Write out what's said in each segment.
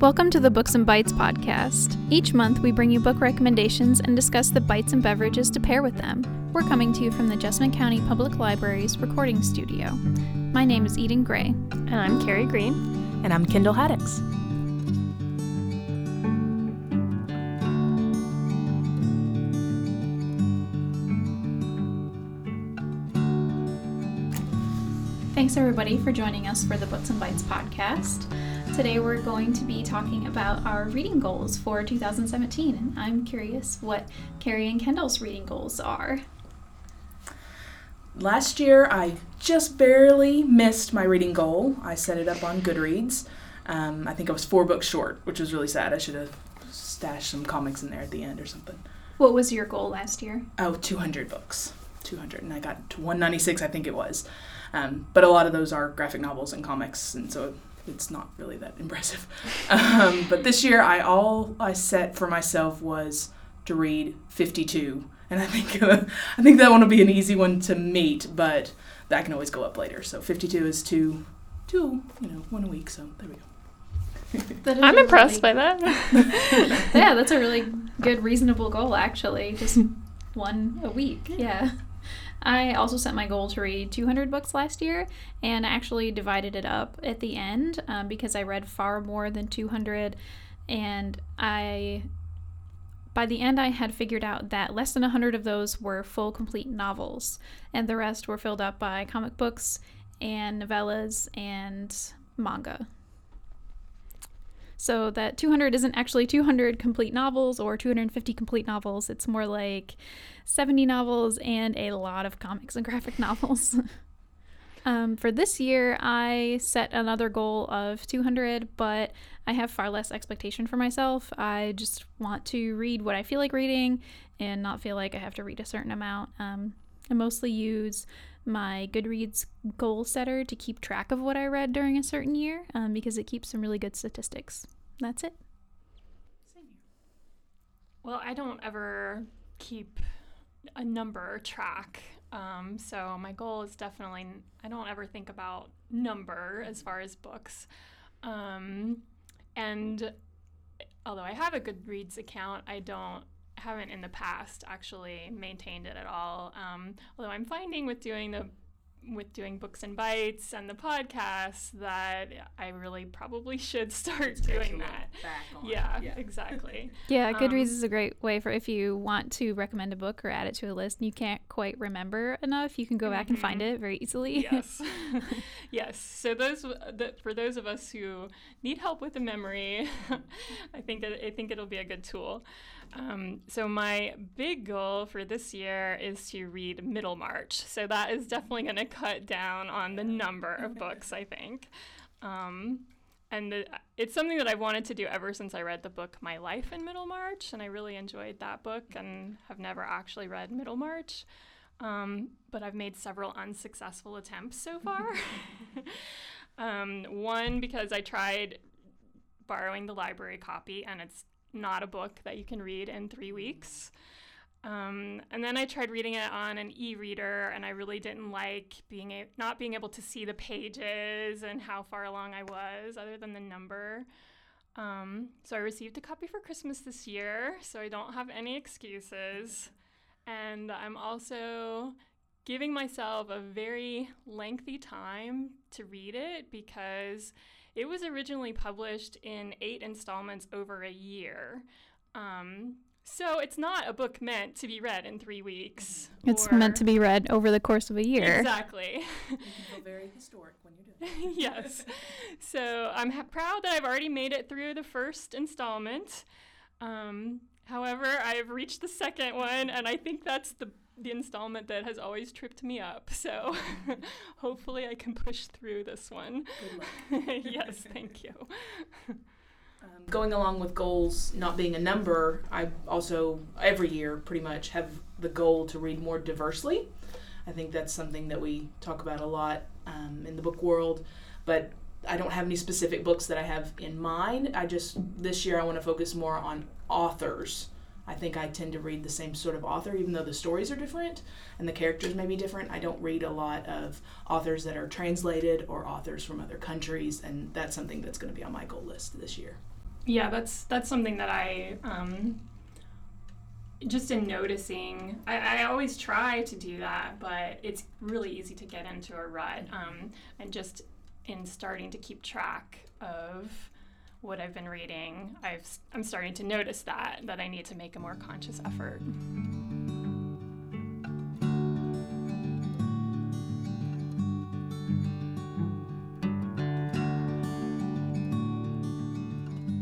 Welcome to the Books and Bites podcast. Each month, we bring you book recommendations and discuss the bites and beverages to pair with them. We're coming to you from the Jessamine County Public Library's recording studio. My name is Eden Gray. And I'm Carrie Green. And I'm Kendall Haddix. Thanks everybody for joining us for the Books and Bites podcast. Today we're going to be talking about our reading goals for 2017, and I'm curious what Carrie and Kendall's reading goals are. Last year, I just barely missed my reading goal. I set it up on Goodreads. Um, I think I was four books short, which was really sad. I should have stashed some comics in there at the end or something. What was your goal last year? Oh, 200 books. 200, and I got to 196, I think it was. Um, but a lot of those are graphic novels and comics, and so it's not really that impressive. Um, but this year, I all I set for myself was to read 52, and I think uh, I think that one will be an easy one to meet, but that can always go up later. So 52 is two, two, you know, one a week. So there we go. I'm impressed really, by that. yeah, that's a really good, reasonable goal. Actually, just one a week. Yeah. I also set my goal to read 200 books last year and I actually divided it up at the end um, because I read far more than 200 and I by the end I had figured out that less than 100 of those were full complete novels and the rest were filled up by comic books and novellas and manga. So that 200 isn't actually 200 complete novels or 250 complete novels. It's more like 70 novels and a lot of comics and graphic novels. um, for this year, I set another goal of 200, but I have far less expectation for myself. I just want to read what I feel like reading and not feel like I have to read a certain amount. Um, I mostly use my Goodreads goal setter to keep track of what I read during a certain year um, because it keeps some really good statistics. That's it. Well, I don't ever keep a number track. Um, so my goal is definitely I don't ever think about number as far as books. Um, and although I have a Goodreads account, I don't haven't in the past actually maintained it at all. Um, although I'm finding with doing the with doing books and bites and the podcast that I really probably should start doing that. Yeah, yeah, exactly. yeah, Goodreads um, is a great way for if you want to recommend a book or add it to a list and you can't quite remember enough, you can go back mm-hmm. and find mm-hmm. it very easily. Yes. yes. So those that for those of us who need help with the memory, I think I think it'll be a good tool. Um, so my big goal for this year is to read Middlemarch. So that is definitely going to cut down on the number of books, I think. Um, and the, it's something that I've wanted to do ever since I read the book My Life in Middlemarch, and I really enjoyed that book and have never actually read Middlemarch. Um, but I've made several unsuccessful attempts so far. um, one because I tried borrowing the library copy, and it's not a book that you can read in three weeks. Um, and then I tried reading it on an e-reader, and I really didn't like being a- not being able to see the pages and how far along I was, other than the number. Um, so I received a copy for Christmas this year, so I don't have any excuses. And I'm also giving myself a very lengthy time to read it because it was originally published in eight installments over a year. Um, so it's not a book meant to be read in three weeks. It's meant to be read over the course of a year. Exactly. you feel very historic when you do it. yes. So I'm ha- proud that I've already made it through the first installment. Um, however, I've reached the second one, and I think that's the the installment that has always tripped me up. So hopefully I can push through this one. yes, thank you. Um, going along with goals not being a number, I also every year pretty much have the goal to read more diversely. I think that's something that we talk about a lot um, in the book world, but I don't have any specific books that I have in mind. I just this year I want to focus more on authors I think I tend to read the same sort of author, even though the stories are different and the characters may be different. I don't read a lot of authors that are translated or authors from other countries, and that's something that's going to be on my goal list this year. Yeah, that's that's something that I um, just in noticing. I, I always try to do that, but it's really easy to get into a rut. Um, and just in starting to keep track of what I've been reading, I've I'm starting to notice that that I need to make a more conscious effort.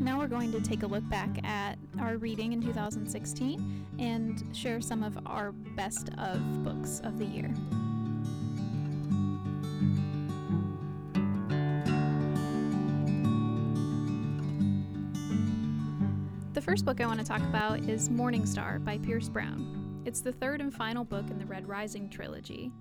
Now we're going to take a look back at our reading in 2016 and share some of our best of books of the year. First book I want to talk about is Morning Star by Pierce Brown. It's the third and final book in the Red Rising trilogy.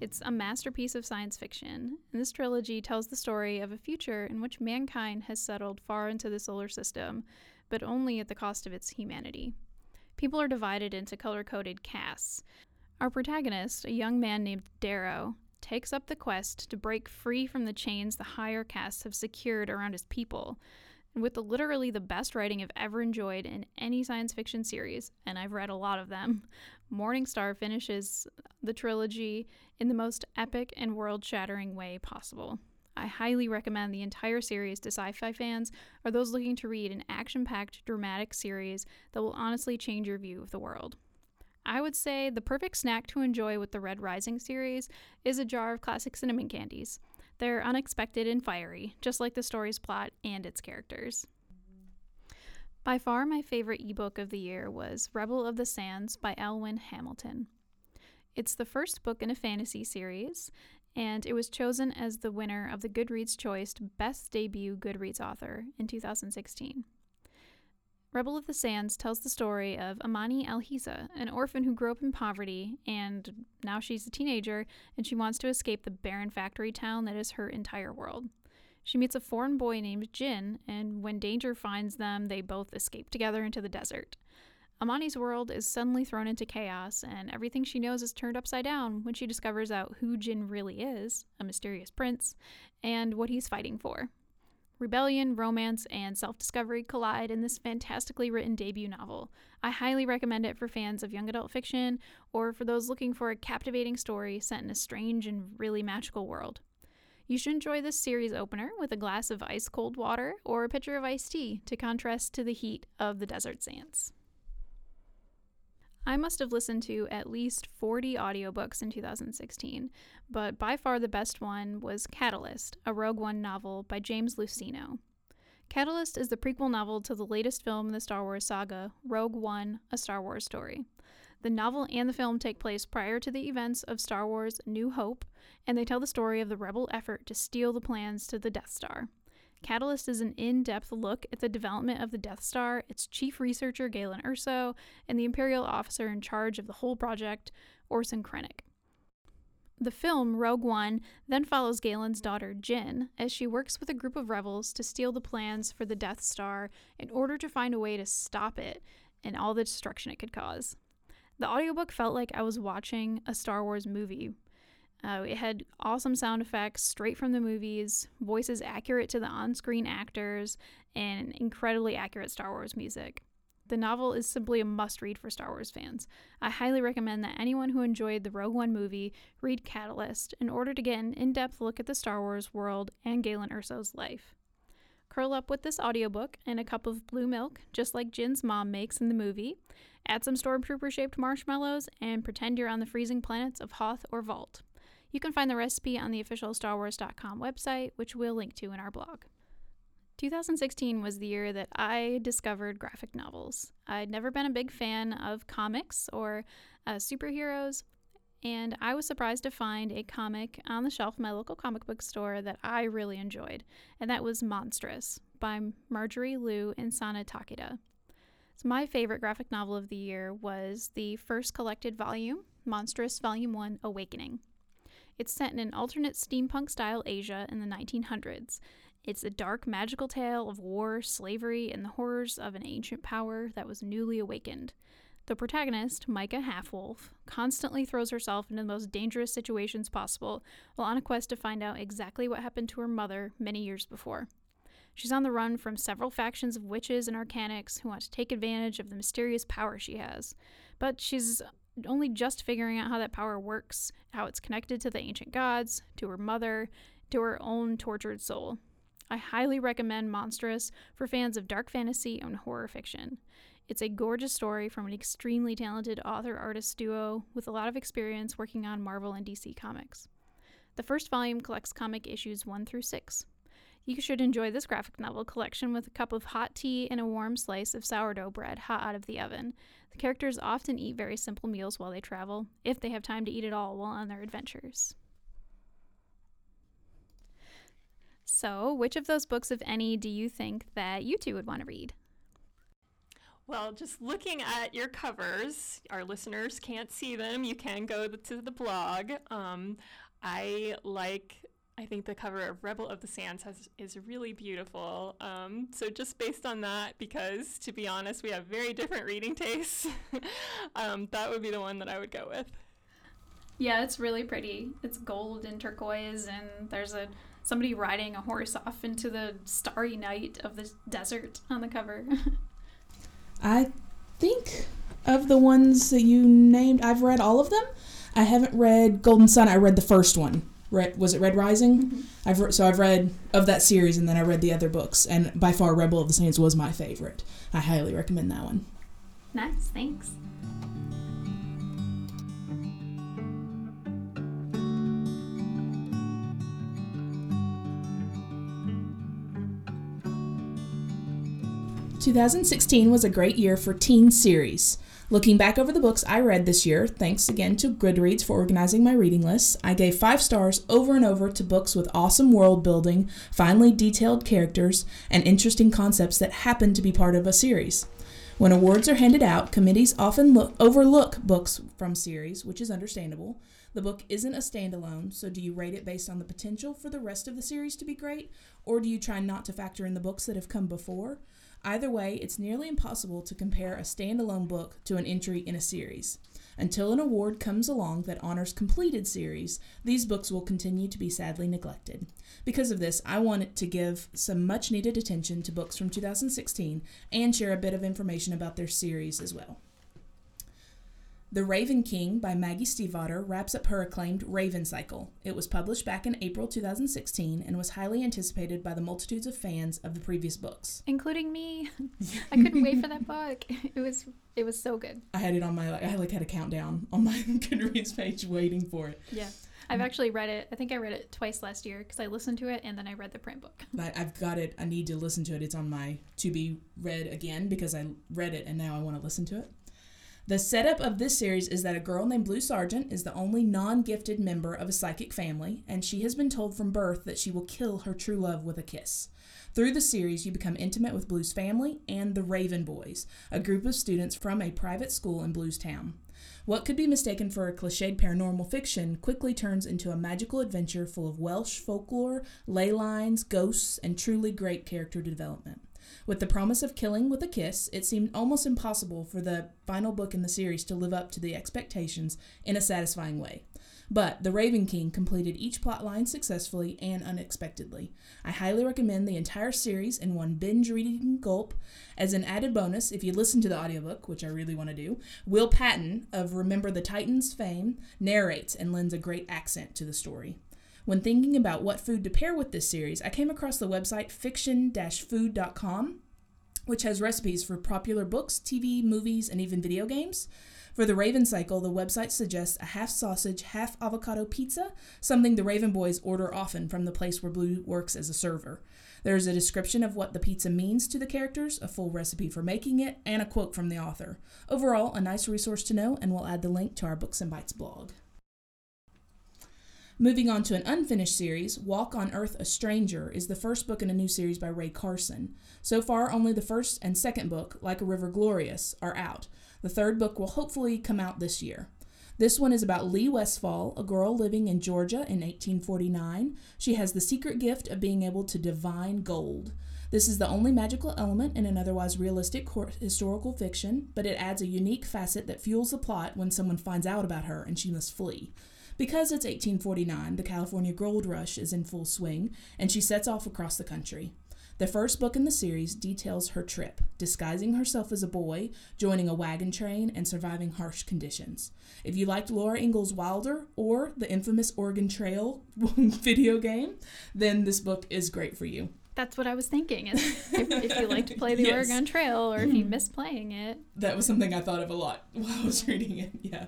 It's a masterpiece of science fiction, and this trilogy tells the story of a future in which mankind has settled far into the solar system, but only at the cost of its humanity. People are divided into color coded castes. Our protagonist, a young man named Darrow, takes up the quest to break free from the chains the higher castes have secured around his people. With literally the best writing I've ever enjoyed in any science fiction series, and I've read a lot of them, Morningstar finishes the trilogy in the most epic and world shattering way possible. I highly recommend the entire series to sci fi fans or those looking to read an action packed, dramatic series that will honestly change your view of the world. I would say the perfect snack to enjoy with the Red Rising series is a jar of classic cinnamon candies. They're unexpected and fiery, just like the story's plot and its characters. By far, my favorite ebook of the year was Rebel of the Sands by Alwyn Hamilton. It's the first book in a fantasy series, and it was chosen as the winner of the Goodreads Choice Best Debut Goodreads Author in 2016. Rebel of the Sands tells the story of Amani Alhisa, an orphan who grew up in poverty, and now she's a teenager and she wants to escape the barren factory town that is her entire world. She meets a foreign boy named Jin, and when danger finds them, they both escape together into the desert. Amani's world is suddenly thrown into chaos, and everything she knows is turned upside down when she discovers out who Jin really is a mysterious prince and what he's fighting for. Rebellion, romance, and self discovery collide in this fantastically written debut novel. I highly recommend it for fans of young adult fiction or for those looking for a captivating story set in a strange and really magical world. You should enjoy this series opener with a glass of ice cold water or a pitcher of iced tea to contrast to the heat of the desert sands. I must have listened to at least 40 audiobooks in 2016, but by far the best one was Catalyst, a Rogue One novel by James Luceno. Catalyst is the prequel novel to the latest film in the Star Wars saga, Rogue One, A Star Wars Story. The novel and the film take place prior to the events of Star Wars New Hope, and they tell the story of the rebel effort to steal the plans to the Death Star. Catalyst is an in depth look at the development of the Death Star, its chief researcher, Galen Erso, and the Imperial officer in charge of the whole project, Orson Krennic. The film, Rogue One, then follows Galen's daughter, Jyn, as she works with a group of rebels to steal the plans for the Death Star in order to find a way to stop it and all the destruction it could cause. The audiobook felt like I was watching a Star Wars movie. Uh, it had awesome sound effects straight from the movies, voices accurate to the on screen actors, and incredibly accurate Star Wars music. The novel is simply a must read for Star Wars fans. I highly recommend that anyone who enjoyed the Rogue One movie read Catalyst in order to get an in depth look at the Star Wars world and Galen Erso's life. Curl up with this audiobook and a cup of blue milk, just like Jyn's mom makes in the movie, Add some stormtrooper shaped marshmallows and pretend you're on the freezing planets of Hoth or Vault. You can find the recipe on the official StarWars.com website, which we'll link to in our blog. 2016 was the year that I discovered graphic novels. I'd never been a big fan of comics or uh, superheroes, and I was surprised to find a comic on the shelf in my local comic book store that I really enjoyed, and that was Monstrous by Marjorie Liu and Sana Takeda. So my favorite graphic novel of the year was the first collected volume, Monstrous Volume 1 Awakening. It's set in an alternate steampunk style Asia in the 1900s. It's a dark magical tale of war, slavery, and the horrors of an ancient power that was newly awakened. The protagonist, Maika Halfwolf, constantly throws herself into the most dangerous situations possible while on a quest to find out exactly what happened to her mother many years before. She's on the run from several factions of witches and arcanics who want to take advantage of the mysterious power she has. But she's only just figuring out how that power works, how it's connected to the ancient gods, to her mother, to her own tortured soul. I highly recommend Monstrous for fans of dark fantasy and horror fiction. It's a gorgeous story from an extremely talented author artist duo with a lot of experience working on Marvel and DC comics. The first volume collects comic issues 1 through 6. You should enjoy this graphic novel collection with a cup of hot tea and a warm slice of sourdough bread hot out of the oven. The characters often eat very simple meals while they travel, if they have time to eat at all while on their adventures. So, which of those books, if any, do you think that you two would want to read? Well, just looking at your covers, our listeners can't see them. You can go to the blog. Um, I like. I think the cover of Rebel of the Sands has is really beautiful. Um, so just based on that, because to be honest, we have very different reading tastes. um, that would be the one that I would go with. Yeah, it's really pretty. It's gold and turquoise, and there's a somebody riding a horse off into the starry night of the desert on the cover. I think of the ones that you named, I've read all of them. I haven't read Golden Son. I read the first one. Red, was it Red Rising? Mm-hmm. I've re- so I've read of that series, and then I read the other books. And by far, Rebel of the Sands was my favorite. I highly recommend that one. Nice, thanks. 2016 was a great year for teen series. Looking back over the books I read this year, thanks again to Goodreads for organizing my reading list, I gave five stars over and over to books with awesome world building, finely detailed characters, and interesting concepts that happen to be part of a series. When awards are handed out, committees often look, overlook books from series, which is understandable. The book isn't a standalone, so do you rate it based on the potential for the rest of the series to be great, or do you try not to factor in the books that have come before? Either way, it's nearly impossible to compare a standalone book to an entry in a series. Until an award comes along that honors completed series, these books will continue to be sadly neglected. Because of this, I wanted to give some much needed attention to books from 2016 and share a bit of information about their series as well. The Raven King by Maggie Stiefvater wraps up her acclaimed Raven cycle. It was published back in April 2016 and was highly anticipated by the multitudes of fans of the previous books, including me. I couldn't wait for that book. It was it was so good. I had it on my I like had a countdown on my Goodreads page waiting for it. Yeah. I've actually read it. I think I read it twice last year because I listened to it and then I read the print book. But I've got it. I need to listen to it. It's on my to be read again because I read it and now I want to listen to it. The setup of this series is that a girl named Blue Sargent is the only non gifted member of a psychic family, and she has been told from birth that she will kill her true love with a kiss. Through the series, you become intimate with Blue's family and the Raven Boys, a group of students from a private school in Blue's town. What could be mistaken for a cliched paranormal fiction quickly turns into a magical adventure full of Welsh folklore, ley lines, ghosts, and truly great character development. With the promise of killing with a kiss, it seemed almost impossible for the final book in the series to live up to the expectations in a satisfying way. But The Raven King completed each plotline successfully and unexpectedly. I highly recommend the entire series in one binge reading gulp. As an added bonus, if you listen to the audiobook, which I really want to do, Will Patton of Remember the Titans fame narrates and lends a great accent to the story. When thinking about what food to pair with this series, I came across the website fiction food.com, which has recipes for popular books, TV, movies, and even video games. For the Raven cycle, the website suggests a half sausage, half avocado pizza, something the Raven boys order often from the place where Blue works as a server. There is a description of what the pizza means to the characters, a full recipe for making it, and a quote from the author. Overall, a nice resource to know, and we'll add the link to our Books and Bites blog. Moving on to an unfinished series, Walk on Earth a Stranger is the first book in a new series by Rae Carson. So far, only the first and second book, Like a River Glorious, are out. The third book will hopefully come out this year. This one is about Lee Westfall, a girl living in Georgia in 1849. She has the secret gift of being able to divine gold. This is the only magical element in an otherwise realistic historical fiction, but it adds a unique facet that fuels the plot when someone finds out about her and she must flee. Because it's 1849, the California gold rush is in full swing, and she sets off across the country. The first book in the series details her trip, disguising herself as a boy, joining a wagon train, and surviving harsh conditions. If you liked Laura Ingalls Wilder or the infamous Oregon Trail video game, then this book is great for you. That's what I was thinking. If, if you like to play the yes. Oregon Trail or if you mm-hmm. miss playing it. That was something I thought of a lot while I was reading it. Yeah.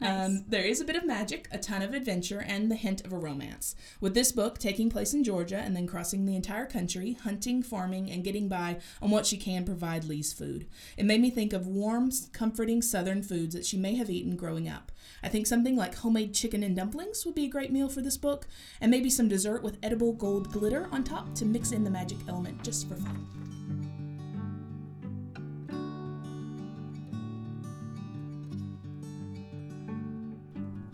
Nice. Um, there is a bit of magic, a ton of adventure, and the hint of a romance. With this book taking place in Georgia and then crossing the entire country, hunting, farming, and getting by on what she can provide Lee's food. It made me think of warm, comforting southern foods that she may have eaten growing up. I think something like homemade chicken and dumplings would be a great meal for this book, and maybe some dessert with edible gold glitter on top to mix in the magic element just for fun.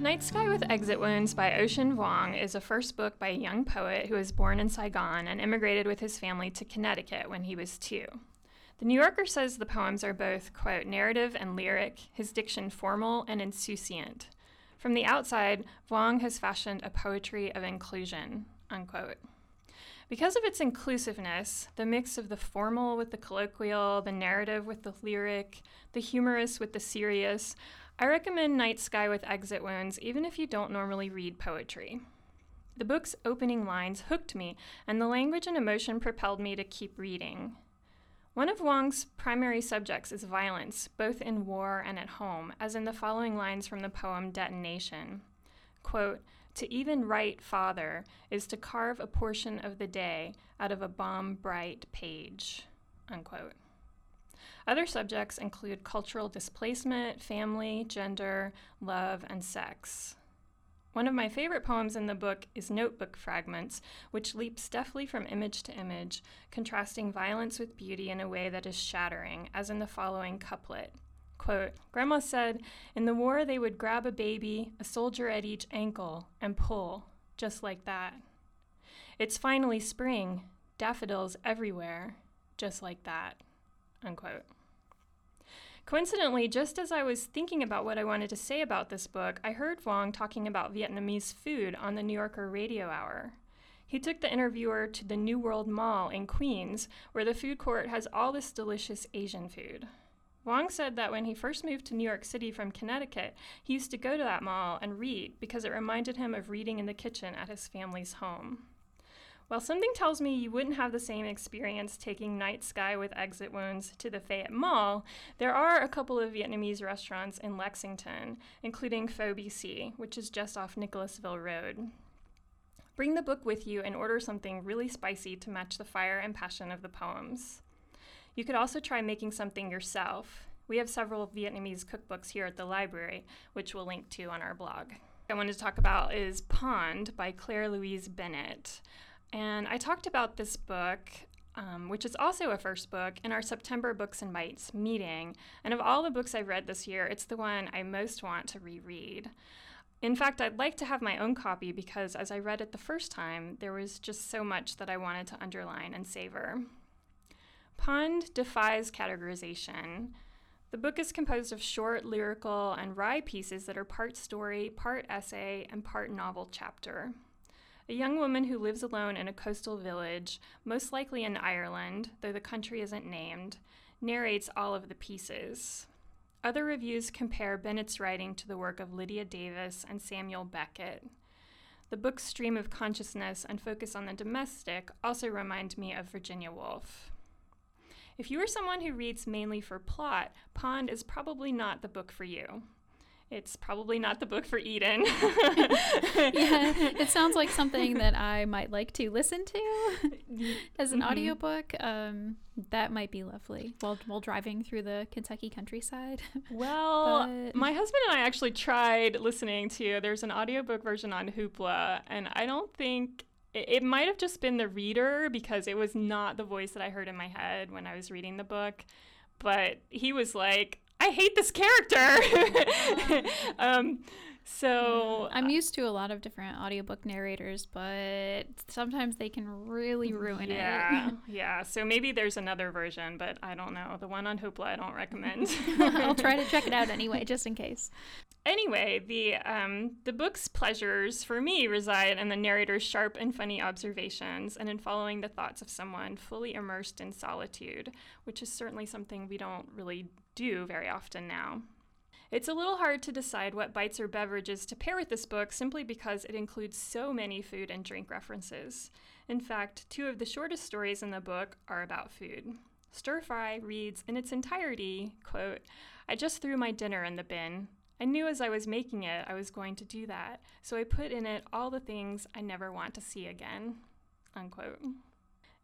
Night Sky with Exit Wounds by Ocean Vuong is a first book by a young poet who was born in Saigon and immigrated with his family to Connecticut when he was two. The New Yorker says the poems are both, quote, narrative and lyric, his diction formal and insouciant. From the outside, Vuong has fashioned a poetry of inclusion, unquote. Because of its inclusiveness, the mix of the formal with the colloquial, the narrative with the lyric, the humorous with the serious, I recommend Night Sky with Exit Wounds even if you don't normally read poetry. The book's opening lines hooked me, and the language and emotion propelled me to keep reading. One of Vuong's primary subjects is violence, both in war and at home, as in the following lines from the poem Detonation. Quote, to even write father is to carve a portion of the day out of a bomb bright page. Unquote. Other subjects include cultural displacement, family, gender, love, and sex. One of my favorite poems in the book is Notebook Fragments, which leaps deftly from image to image, contrasting violence with beauty in a way that is shattering, as in the following couplet. Quote, Grandma said, in the war they would grab a baby, a soldier at each ankle, and pull, just like that. It's finally spring, daffodils everywhere, just like that unquote. Coincidentally, just as I was thinking about what I wanted to say about this book, I heard Vuong talking about Vietnamese food on the New Yorker Radio Hour. He took the interviewer to the New World Mall in Queens, where the food court has all this delicious Asian food. Vuong said that when he first moved to New York City from Connecticut, he used to go to that mall and read because it reminded him of reading in the kitchen at his family's home. While something tells me you wouldn't have the same experience taking Night Sky with Exit Wounds to the Fayette Mall, there are a couple of Vietnamese restaurants in Lexington, including Pho BC, which is just off Nicholasville Road. Bring the book with you and order something really spicy to match the fire and passion of the poems. You could also try making something yourself. We have several Vietnamese cookbooks here at the library, which we'll link to on our blog. I wanted to talk about is Pond by Claire Louise Bennett. And I talked about this book, um, which is also a first book, in our September Books and Bites meeting. And of all the books I've read this year, it's the one I most want to reread. In fact, I'd like to have my own copy because as I read it the first time, there was just so much that I wanted to underline and savor. Pond defies categorization. The book is composed of short, lyrical, and wry pieces that are part story, part essay, and part novel chapter. A young woman who lives alone in a coastal village, most likely in Ireland, though the country isn't named, narrates all of the pieces. Other reviews compare Bennett's writing to the work of Lydia Davis and Samuel Beckett. The book's stream of consciousness and focus on the domestic also remind me of Virginia Woolf. If you are someone who reads mainly for plot, Pond is probably not the book for you it's probably not the book for Eden. yeah, it sounds like something that I might like to listen to as an mm-hmm. audiobook. Um, that might be lovely while while driving through the Kentucky countryside. Well, but... my husband and I actually tried listening to. There's an audiobook version on Hoopla, and I don't think it, it might have just been the reader because it was not the voice that I heard in my head when I was reading the book. But he was like, I hate this character. um, So I'm used to a lot of different audiobook narrators, but sometimes they can really ruin yeah, it. yeah. Yeah. So maybe there's another version, but I don't know. The one on Hoopla I don't recommend. I'll try to check it out anyway, just in case. Anyway, the um, the book's pleasures for me reside in the narrator's sharp and funny observations, and in following the thoughts of someone fully immersed in solitude, which is certainly something we don't really do very often now. It's a little hard to decide what bites or beverages to pair with this book simply because it includes so many food and drink references. In fact, two of the shortest stories in the book are about food. Stir Fry reads in its entirety, quote, I just threw my dinner in the bin. I knew as I was making it I was going to do that, so I put in it all the things I never want to see again. Unquote.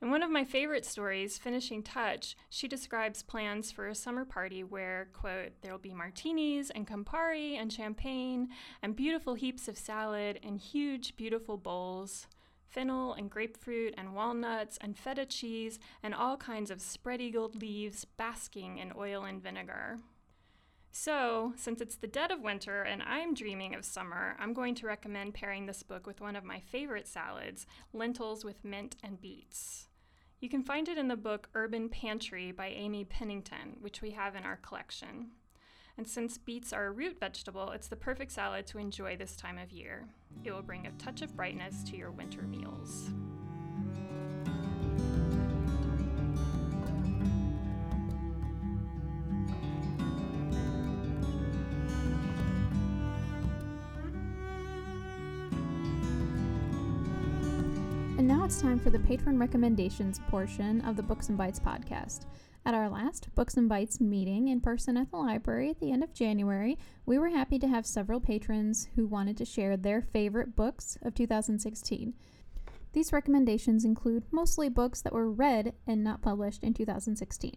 In one of my favorite stories, Finishing Touch, she describes plans for a summer party where, quote, there'll be martinis and Campari and champagne and beautiful heaps of salad and huge, beautiful bowls, fennel and grapefruit and walnuts and feta cheese and all kinds of spread eagled leaves basking in oil and vinegar. So, since it's the dead of winter and I'm dreaming of summer, I'm going to recommend pairing this book with one of my favorite salads lentils with mint and beets. You can find it in the book Urban Pantry by Amy Pennington, which we have in our collection. And since beets are a root vegetable, it's the perfect salad to enjoy this time of year. It will bring a touch of brightness to your winter meals. For the patron recommendations portion of the Books and Bites podcast. At our last Books and Bites meeting in person at the library at the end of January, we were happy to have several patrons who wanted to share their favorite books of 2016. These recommendations include mostly books that were read and not published in 2016.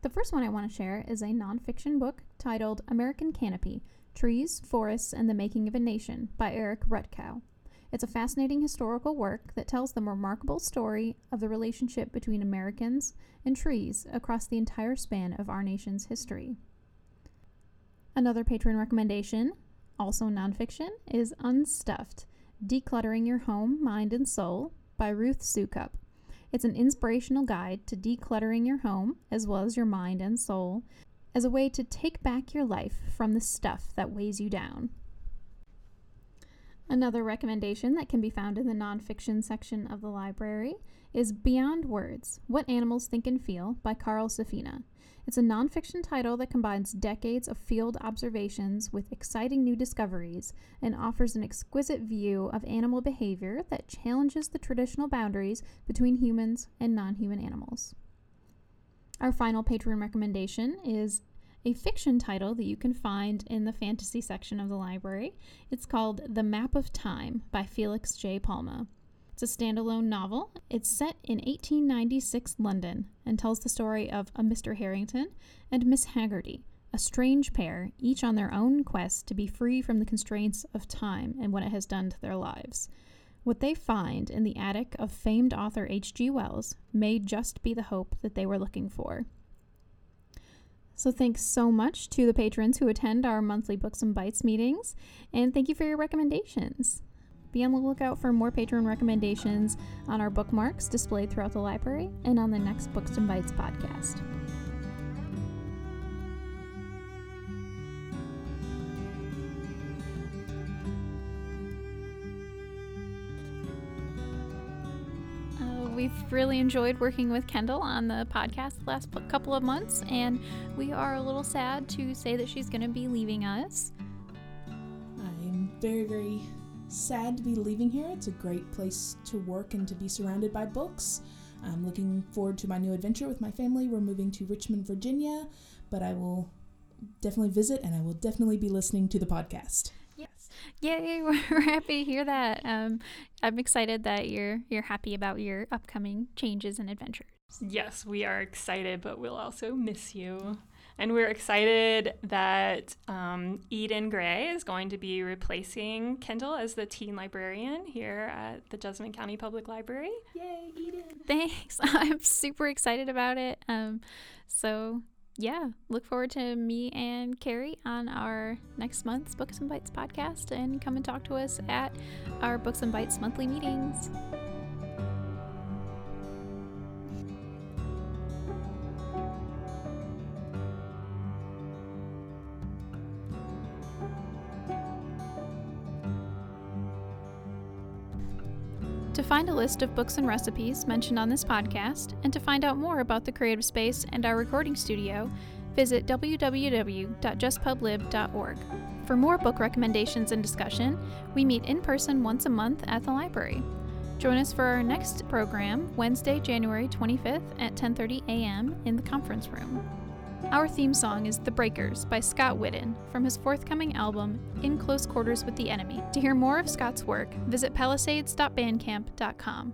The first one I want to share is a nonfiction book titled American Canopy Trees, Forests, and the Making of a Nation by Eric Rutkow. It's a fascinating historical work that tells the remarkable story of the relationship between Americans and trees across the entire span of our nation's history. Another patron recommendation, also nonfiction, is Unstuffed Decluttering Your Home, Mind, and Soul by Ruth Soukup. It's an inspirational guide to decluttering your home, as well as your mind and soul, as a way to take back your life from the stuff that weighs you down. Another recommendation that can be found in the nonfiction section of the library is Beyond Words What Animals Think and Feel by Carl Safina. It's a nonfiction title that combines decades of field observations with exciting new discoveries and offers an exquisite view of animal behavior that challenges the traditional boundaries between humans and non human animals. Our final patron recommendation is a fiction title that you can find in the fantasy section of the library. It's called The Map of Time by Felix J. Palma. It's a standalone novel. It's set in 1896 London and tells the story of a Mr. Harrington and Miss Haggerty, a strange pair, each on their own quest to be free from the constraints of time and what it has done to their lives. What they find in the attic of famed author H.G. Wells may just be the hope that they were looking for. So, thanks so much to the patrons who attend our monthly Books and Bites meetings, and thank you for your recommendations. Be on the lookout for more patron recommendations on our bookmarks displayed throughout the library and on the next Books and Bites podcast. We've really enjoyed working with Kendall on the podcast the last couple of months, and we are a little sad to say that she's going to be leaving us. I'm very, very sad to be leaving here. It's a great place to work and to be surrounded by books. I'm looking forward to my new adventure with my family. We're moving to Richmond, Virginia, but I will definitely visit and I will definitely be listening to the podcast. Yes. Yay, we're happy to hear that. Um, I'm excited that you're you're happy about your upcoming changes and adventures. Yes, we are excited, but we'll also miss you. And we're excited that um, Eden Gray is going to be replacing Kendall as the teen librarian here at the Jessamine County Public Library. Yay, Eden! Thanks. I'm super excited about it. Um, so yeah, look forward to me and Carrie on our next month's Books and Bites podcast and come and talk to us at our Books and Bites monthly meetings. Find a list of books and recipes mentioned on this podcast, and to find out more about the Creative Space and our recording studio, visit www.jesspublib.org. For more book recommendations and discussion, we meet in person once a month at the library. Join us for our next program, Wednesday, January 25th at 10:30 a.m. in the conference room. Our theme song is The Breakers by Scott Whitten from his forthcoming album, In Close Quarters with the Enemy. To hear more of Scott's work, visit palisades.bandcamp.com.